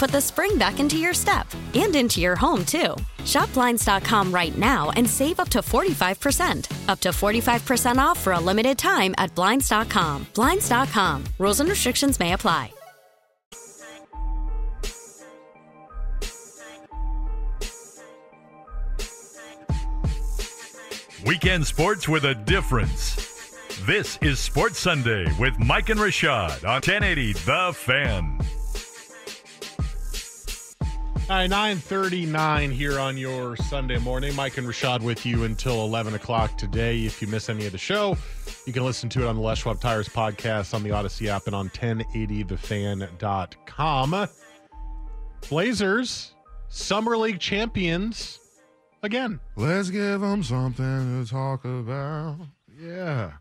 S9: put the spring back into your step and into your home, too. Shop Blinds.com right now and save up to 45%. Up to 45% off for a limited time at Blinds.com. Blinds.com. Rules and restrictions may apply.
S3: Weekend sports with a difference. This is Sports Sunday with Mike and Rashad on 1080 The Fan.
S4: All right, 939 here on your Sunday morning. Mike and Rashad with you until 11 o'clock today. If you miss any of the show, you can listen to it on the Les Schwab Tires podcast on the Odyssey app and on 1080thefan.com. Blazers, Summer League champions again.
S5: Let's give them something to talk about. Yeah.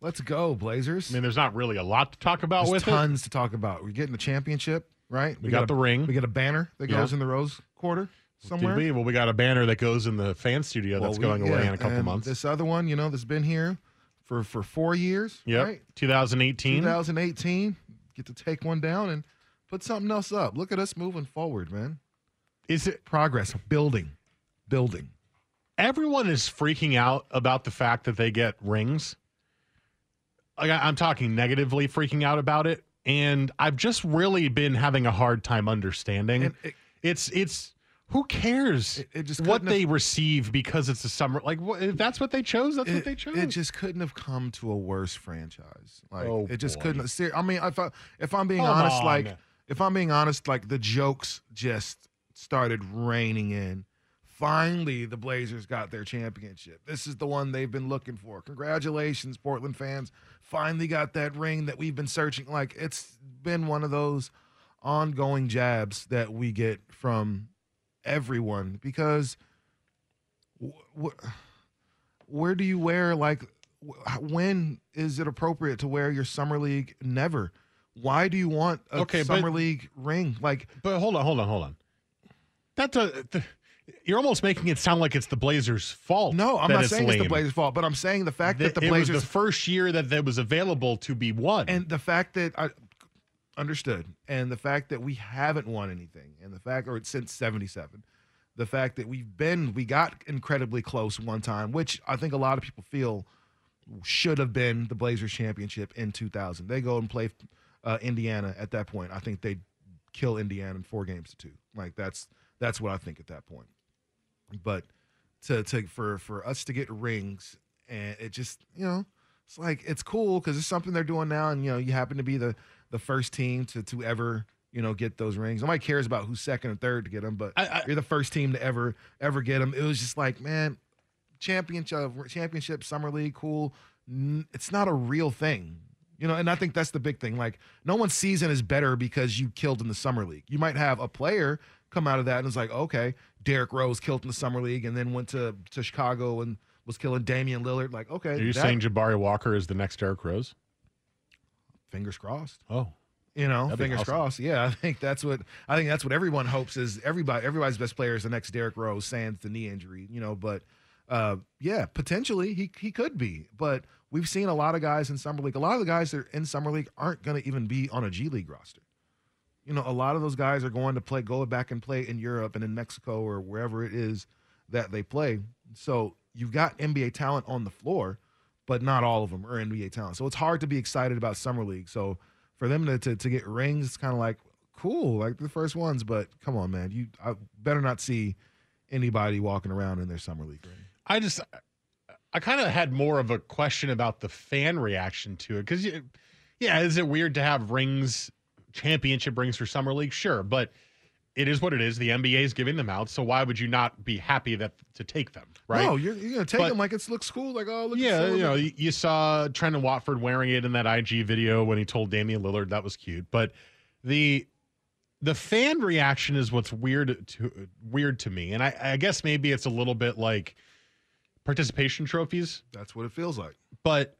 S5: Let's go, Blazers.
S4: I mean, there's not really a lot to talk about
S5: There's
S4: with
S5: tons to talk about. We're getting the championship, right?
S4: We got
S5: a-
S4: the ring.
S5: We got a banner that goes in the rose quarter somewhere.
S4: Did we? Well, we got a banner that goes in the fan studio
S5: Well,
S4: that's
S5: we-
S4: going away
S5: yeah,
S4: in a couple months.
S5: This other one, you know, that's been here for for four years.
S4: Yep.
S5: Right?
S4: 2018.
S5: 2018. Get to take one down and put something else up. Look at us moving forward, man.
S4: Is it
S5: progress? Building, building.
S4: everyone is freaking out about the fact that they get rings. like I- I'm talking negatively freaking out about it, and I've just really been having a hard time understanding.
S5: it-
S4: it's it's who cares
S5: It- it just
S4: what
S5: have-
S4: they receive because it's a summer like what, if that's what they chose that's what they chose
S5: it just couldn't have come to a worse franchise. Like
S4: Oh,
S5: it just
S4: boy.
S5: couldn't. Ser- I mean, if I, if I'm being
S4: Come
S5: honest,
S4: on.
S5: like if I'm being honest, like the jokes just started raining in. Finally, the Blazers got their championship. This is the one they've been looking for. Congratulations, Portland fans! Finally got that ring that we've been searching. Like it's been one of those ongoing jabs that we get from everyone because wh- wh- where do you wear like wh- when is it appropriate to wear your summer league? Never. Why do you want a
S4: Okay, but-
S5: summer league ring? Like
S4: but hold on hold on hold on. That does, the, you're almost making it sound like it's the blazers fault
S5: no i'm not
S4: it's
S5: saying it's the blazers fault but i'm saying the fact that,
S4: That
S5: the
S4: it was
S5: blazers
S4: the first year that that was available to be won.
S5: And the fact that i understood. And the fact that we haven't won anything. And the fact or since 77 the fact that we've been we got incredibly close one time which i think a lot of people feel should have been the blazers championship in 2000 they go and play uh, indiana at that point. I think they kill indiana in four games to two. Like that's that's what i think at that point but to to for for us to get rings and it just you know it's like it's cool because it's something they're doing now and you know you happen to be the the first team to to ever you know get those rings. Nobody cares about who's second or third to get them but you're the first team to ever ever get them it was just like man championship championship summer league cool. It's not a real thing you know and i think that's the big thing. Like no one's season is better because you killed in the summer league. You might have a player come out of that and it's like okay Derrick Rose killed in the summer league and then went to to Chicago and was killing Damian Lillard. Like okay
S4: are you
S5: that-
S4: saying Jabari Walker is the next Derrick Rose?
S5: Fingers crossed.
S4: Oh.
S5: You know
S4: That'd
S5: fingers
S4: awesome.
S5: crossed. Yeah i think that's what i think that's what everyone hopes is everybody everybody's best player is the next Derrick Rose sans the knee injury you know but uh yeah potentially he he could be but we've seen a lot of guys in summer league. A lot of the guys that are in summer league aren't going to even be on a g league roster you know a lot of those guys are going to play go back and play in europe and in mexico or wherever it is that they play so you've got nba talent on the floor but not all of them are nba talent so it's hard to be excited about summer league so for them to, to, to get rings, it's kind of like cool, like the first ones. But come on, man, you I better not see anybody walking around in their summer league ring.
S4: I just, I kind of had more of a question about the fan reaction to it because, yeah, is it weird to have rings, championship rings for summer league? Sure, but it is what it is. The NBA is giving them out, so why would you not be happy that to take them? Right?
S5: No, you're, you're gonna take
S4: But-
S5: them like it looks cool. Like oh, look.
S4: Yeah, you know, you, saw Trendon Watford wearing it in that IG video when he told Damian Lillard that was cute. But the the fan reaction is what's weird to weird to me, and I, I guess maybe it's a little bit like participation trophies.
S5: That's what it feels like.
S4: But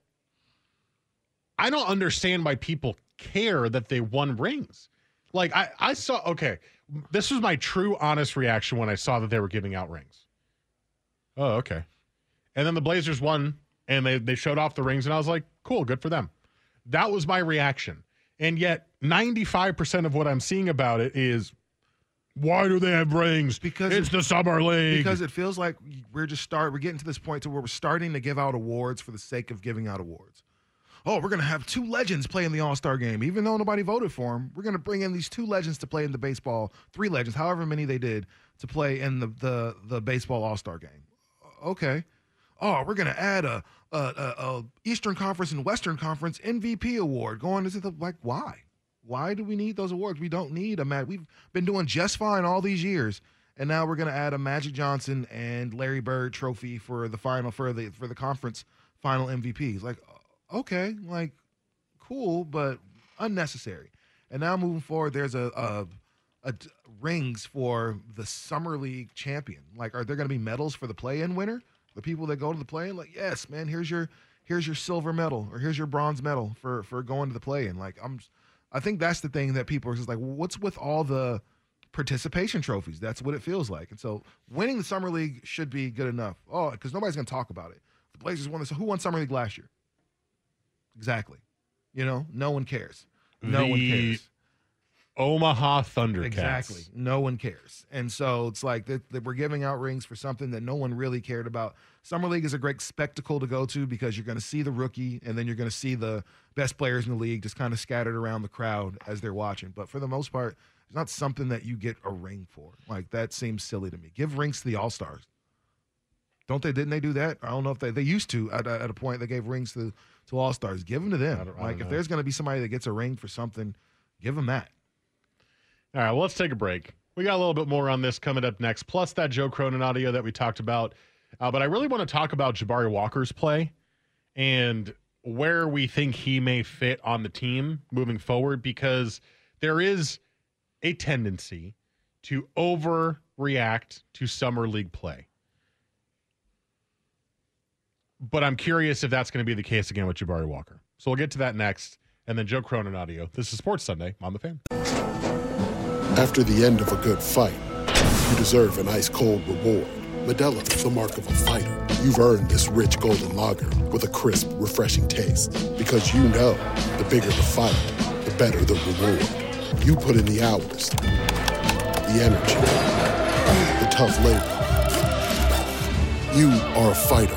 S4: I don't understand why people care that they won rings. Like I, I saw okay, this was my true honest reaction when I saw that they were giving out rings. Oh, okay. And then the Blazers won and they they showed off the rings and I was like, cool, good for them. That was my reaction. And yet 95% of what I'm seeing about it is why do they have rings?
S5: Because
S4: it's
S5: it-
S4: the summer league.
S5: because it feels like we're just start. We're getting to this point to where we're starting to give out awards for the sake of giving out awards. Oh, we're gonna have two legends play in the All Star game, even though nobody voted for them. We're gonna bring in these two legends to play in the baseball, three legends, however many they did to play in the the the baseball All Star game. Okay. Oh, we're gonna add a, a, a, Eastern Conference and Western Conference MVP award. Going it the, like why? Why do we need those awards? We don't need a Matt. We've been doing just fine all these years, and now we're gonna add a Magic Johnson and Larry Bird trophy for the final for the for the conference final MVPs. Like, okay, like cool, but unnecessary. And now moving forward, there's a rings for the summer league champion. Like, are there going to be medals for the play-in winner? The people that go to the play-in, like, yes, man, here's your here's your silver medal or here's your bronze medal for for going to the play-in. Like, I'm, I think that's the thing that people are just like, what's with all the participation trophies? That's what it feels like. And so, winning the summer league should be good enough. Oh, because nobody's going to talk about it. The Blazers won this. Who won summer league last year? Exactly. You know, no one cares. No one cares.
S4: Omaha Thundercats.
S5: Exactly. No one cares. And so it's like that, that we're giving out rings for something that no one really cared about. Summer League is a great spectacle to go to because you're going to see the rookie and then you're going to see the best players in the league just kind of scattered around the crowd as they're watching. But for the most part, it's not something that you get a ring for. Like that seems silly to me. Give rings to the All Stars. Don't they? Didn't they do that? I don't know if they they used to at, at a point. They gave rings to to All Stars. Give them to them.
S4: I don't- I
S5: like
S4: don't
S5: if
S4: know.
S5: there's going to be somebody that gets a ring for something, give them that.
S4: All right, well, let's take a break. We got a little bit more on this coming up next, plus that Joe Cronin audio that we talked about. Uh, but I really want to talk about Jabari Walker's play and where we think he may fit on the team moving forward because there is a tendency to overreact to summer league play. But I'm curious if that's going to be the case again with Jabari Walker. So we'll get to that next. And then Joe Cronin audio. This is Sports Sunday on the fan.
S10: After the end of a good fight, you deserve an ice cold reward. Modelo is the mark of a fighter. You've earned this rich golden lager with a crisp, refreshing taste. Because you know the bigger the fight, the better the reward. You put in the hours, the energy, the tough labor. You are a fighter,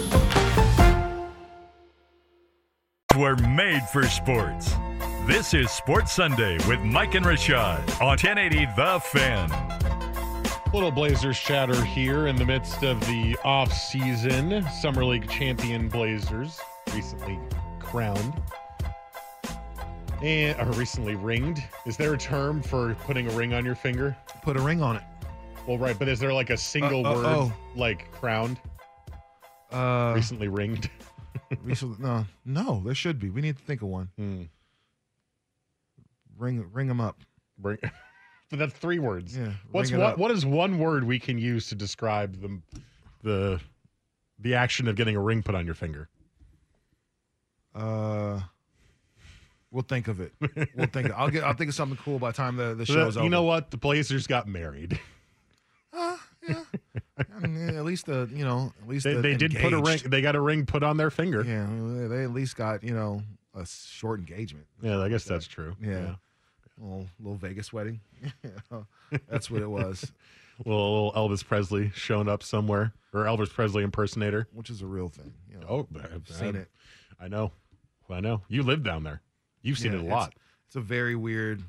S3: We're made for sports. This is Sports Sunday with Mike and Rashad on 1080 The Fan.
S4: Little Blazers chatter here in the midst of the off-season Summer League champion Blazers, recently crowned and or recently ringed. Is there a term for putting a ring on your finger?
S5: Put a ring on it.
S4: Well, right, but is there like a single
S5: Uh, uh,
S4: word
S5: oh.
S4: like crowned?
S5: Uh,
S4: recently ringed.
S5: no, no, there should be. We need to think of one.
S4: Hmm.
S5: Ring, ring them up.
S4: Ring. but that's three words.
S5: Yeah.
S4: What's what?
S5: up.
S4: What is one word we can use to describe the the the action of getting a ring put on your finger?
S5: Uh, we'll think of it. We'll think. Of, I'll get. I'll think of something cool by the time the the show's over.
S4: you know what? The Blazers got married.
S5: I mean, at least the you know at least
S4: They,
S5: the
S4: they did put a ring. They got a ring put on their finger.
S5: Yeah, they- at least got you know a short engagement.
S4: Yeah, I guess that's true.
S5: Yeah,
S4: Yeah.
S5: little little Vegas wedding. that's what it was,
S4: Little, little Elvis Presley showing up somewhere, or Elvis Presley impersonator.
S5: which is a real thing. You know,
S4: Oh,
S5: I've
S4: I-
S5: seen it.
S4: I know. I know. You live down there. You've seen
S5: Yeah,
S4: it a lot.
S5: It's a very weird.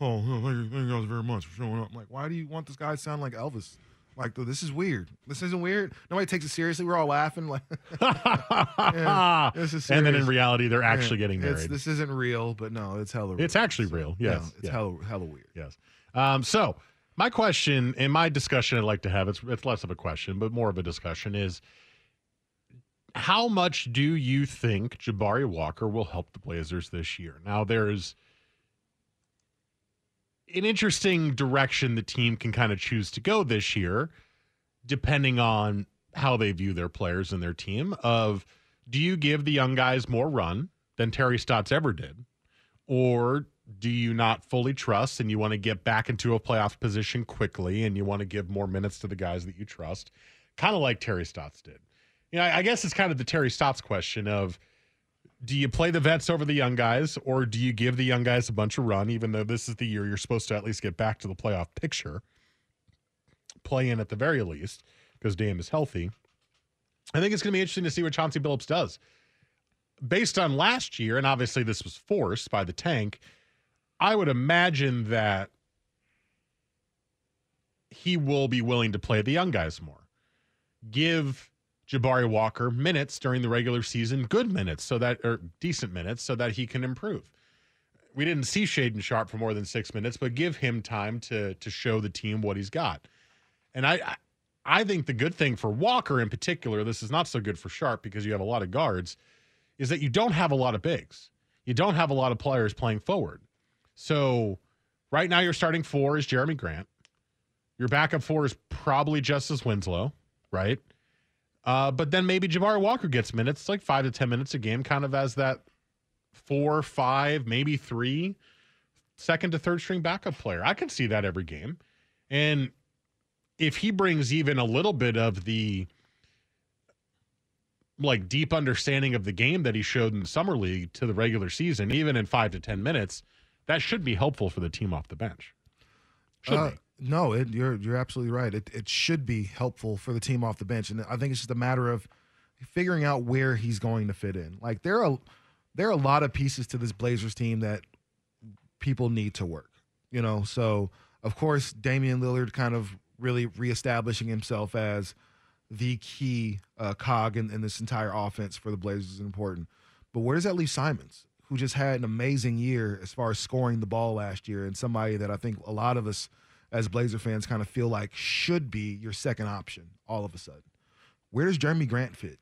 S5: Oh, thank you, thank you guys very much for showing up. I'm like, why do you want this guy to sound like Elvis? Like, dude, this is weird. This isn't weird. Nobody takes it seriously. We're all laughing. Like, Yeah, this is
S4: and then in reality, they're actually
S5: Yeah,
S4: getting married.
S5: this isn't real, but no, it's hella.
S4: It's actually
S5: So,
S4: real. Yes.
S5: it's
S4: yeah.
S5: hella hella weird.
S4: Yes. Um, so my question and my discussion I'd like to have, it's it's less of a question, but more of a discussion is how much do you think Jabari Walker will help the Blazers this year? Now there's an interesting direction the team can kind of choose to go this year, depending on how they view their players and their team. Of do you give the young guys more run than Terry Stotts ever did? Or do you not fully trust and you want to get back into a playoff position quickly and you want to give more minutes to the guys that you trust? Kind of like Terry Stotts did. You know, I I guess it's kind of the Terry Stotts question of do you play the vets over the young guys or do you give the young guys a bunch of run, even though this is the year you're supposed to at least get back to the playoff picture? Play in at the very least because Dame is healthy. I think it's going to be interesting to see what Chauncey Billups does. Based on last year, and obviously this was forced by the tank, I would imagine that he will be willing to play the young guys more. Give Jabari Walker minutes during the regular season, good minutes, so that or decent minutes, so that he can improve. We didn't see Shaedon Sharpe for more than six minutes, but give him time to to show the team what he's got. And I, I think the good thing for Walker in particular, this is not so good for Sharpe because you have a lot of guards, is that you don't have a lot of bigs. You don't have a lot of players playing forward. So right now, your starting four is Jerami Grant. Your backup four is probably Justice Winslow, right? Uh, but then maybe Jabari Walker gets minutes, like five to 10 minutes a game, kind of as that four, five, maybe three, second to third string backup player. I can see that every game. And if he brings even a little bit of the like deep understanding of the game that he showed in the summer league to the regular season, even in five to 10 minutes, that should be helpful for the team off the bench. Should
S5: Uh,
S4: be.
S5: No, it, you're you're absolutely right. It it should be helpful for the team off the bench, and I think it's just a matter of figuring out where he's going to fit in. Like there are there are a lot of pieces to this Blazers team that people need to work. You know, so of course Damian Lillard kind of really reestablishing himself as the key uh, cog in, in this entire offense for the Blazers is important. But where does that leave Simons, who just had an amazing year as far as scoring the ball last year, and somebody that I think a lot of us as Blazer fans kind of feel like should be your second option all of a sudden. Where does Jerami Grant fit?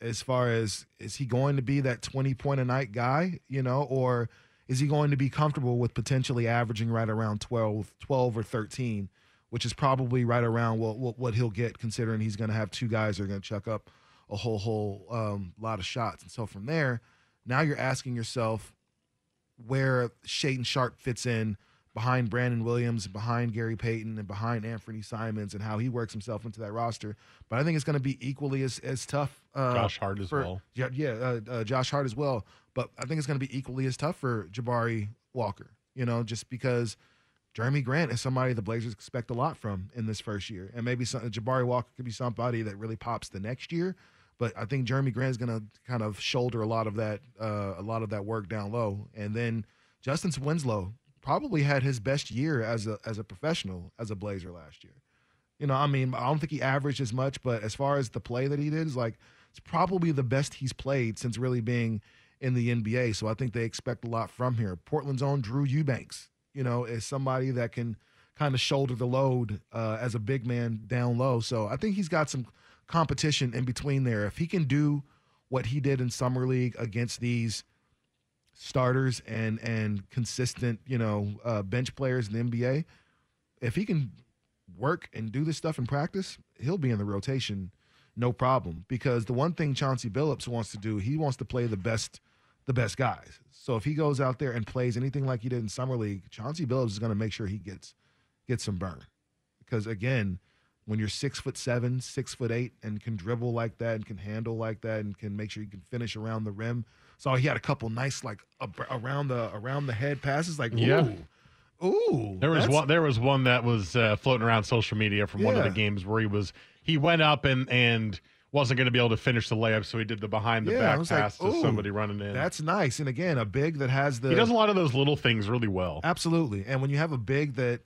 S5: As far as is he going to be that 20 point a night guy, you know, or is he going to be comfortable with potentially averaging right around 12, 12 or 13, which is probably right around what, what, what he'll get considering he's going to have two guys that are going to chuck up a whole, whole um, lot of shots. And so from there, now you're asking yourself where Shaedon Sharpe fits in behind Brandon Williams, behind Gary Payton, and behind Anthony Simons, and how he works himself into that roster. But I think it's going to be equally as as tough. Uh,
S4: Josh Hart as
S5: for-
S4: well.
S5: Yeah, yeah, uh, uh, Josh Hart as well. But I think it's going to be equally as tough for Jabari Walker. You know, just because Jerami Grant is somebody the Blazers expect a lot from in this first year, and maybe some, Jabari Walker could be somebody that really pops the next year. But I think Jerami Grant is going to kind of shoulder a lot of that, uh, a lot of that work down low, and then Justin Winslow probably had his best year as a as a professional as a Blazer last year. You know, I mean, I don't think he averaged as much, but as far as the play that he did, is like it's probably the best he's played since really being in the NBA. So I think they expect a lot from here. Portland's own Drew Eubanks, you know, is somebody that can kind of shoulder the load uh, as a big man down low. So I think he's got some competition in between there. If he can do what he did in summer league against these starters and and consistent, you know, uh, bench players in the NBA, if he can work and do this stuff in practice, he'll be in the rotation, no problem. Because the one thing Chauncey Billups wants to do, he wants to play the best, the best guys. So if he goes out there and plays anything like he did in summer league, Chauncey Billups is going to make sure he gets gets some burn. Because again, when you're six foot seven, six foot eight, and can dribble like that, and can handle like that, and can make sure you can finish around the rim. So he had a couple nice like ab- around the around the head passes, like
S4: Yeah.
S5: ooh, ooh.
S4: There was one. There was one that was uh, floating around social media from one of the games where he was he went up and and wasn't going to be able to finish the layup, so he did the behind the
S5: Yeah,
S4: back
S5: was like,
S4: pass to somebody running in.
S5: That's nice. And again, a big that has the
S4: he does a lot of those little things really well.
S5: Absolutely. And when you have a big that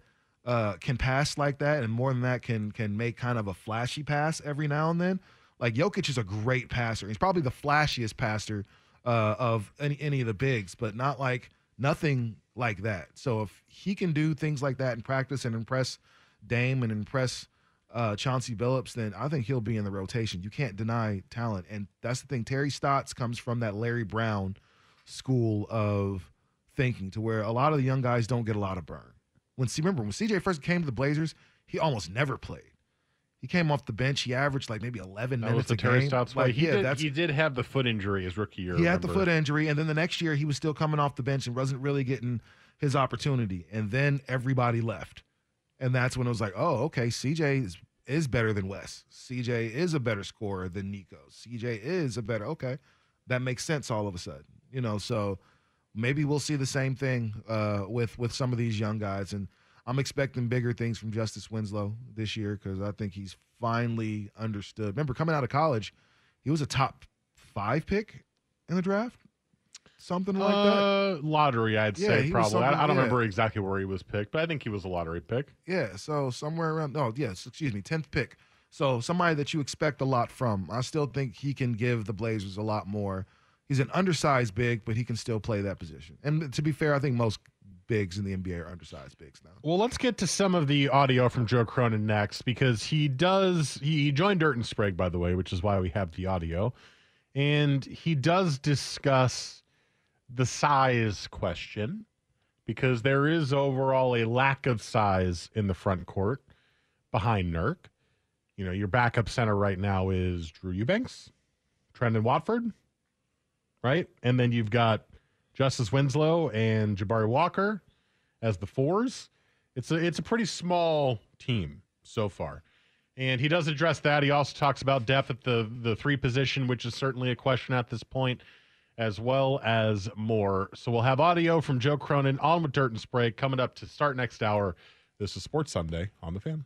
S5: uh, can pass like that, and more than that, can can make kind of a flashy pass every now and then. Like Jokic is a great passer. He's probably the flashiest passer uh, of any any of the bigs, but not like nothing like that. So if he can do things like that in practice and impress Dame and impress uh, Chauncey Billups, then I think he'll be in the rotation. You can't deny talent, and that's the thing. Terry Stotts comes from that Larry Brown school of thinking, to where a lot of the young guys don't get a lot of burn. When see, remember when CJ first came to the Blazers, he almost never played. He came off the bench. He averaged like maybe 11
S4: That was
S5: minutes
S4: the
S5: a game.
S4: Way.
S5: Like,
S4: He
S5: yeah,
S4: did. He did have the foot injury his rookie year.
S5: he had the foot injury, and then the next year he was still coming off the bench and wasn't really getting his opportunity. And then everybody left, and that's when it was like, oh, okay, CJ is, is better than Wes. CJ is a better scorer than Nico. CJ is a better. Okay, that makes sense all of a sudden, you know. So maybe we'll see the same thing uh, with with some of these young guys, and I'm expecting bigger things from Justice Winslow this year because I think he's finally understood. Remember, coming out of college, he was a top five pick in the draft, something like that.
S4: Uh, lottery, I'd
S5: Yeah,
S4: say probably. I, I don't
S5: yeah.
S4: remember exactly where he was picked, but I think he was a lottery pick.
S5: Yeah, so somewhere around. No, yes, excuse me, tenth pick. So somebody that you expect a lot from. I still think he can give the Blazers a lot more. He's an undersized big, but he can still play that position. And to be fair, I think most bigs in the NBA are undersized bigs now.
S4: Well, let's get to some of the audio from Joe Cronin next because he does. He joined Dirt and Sprague, by the way, which is why we have the audio. And he does discuss the size question because there is overall a lack of size in the front court behind Nurk. You know, your backup center right now is Drew Eubanks, Trendon Watford, right? And then you've got Justice Winslow and Jabari Walker as the fours. It's a it's a pretty small team so far. And he does address that. He also talks about depth at the the three position, which is certainly a question at this point, as well as more. So we'll have audio from Joe Cronin on with Dirt and Spray coming up to start next hour. This is Sports Sunday on the Fan.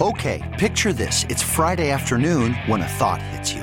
S8: Okay, picture this. It's Friday afternoon when a thought hits you.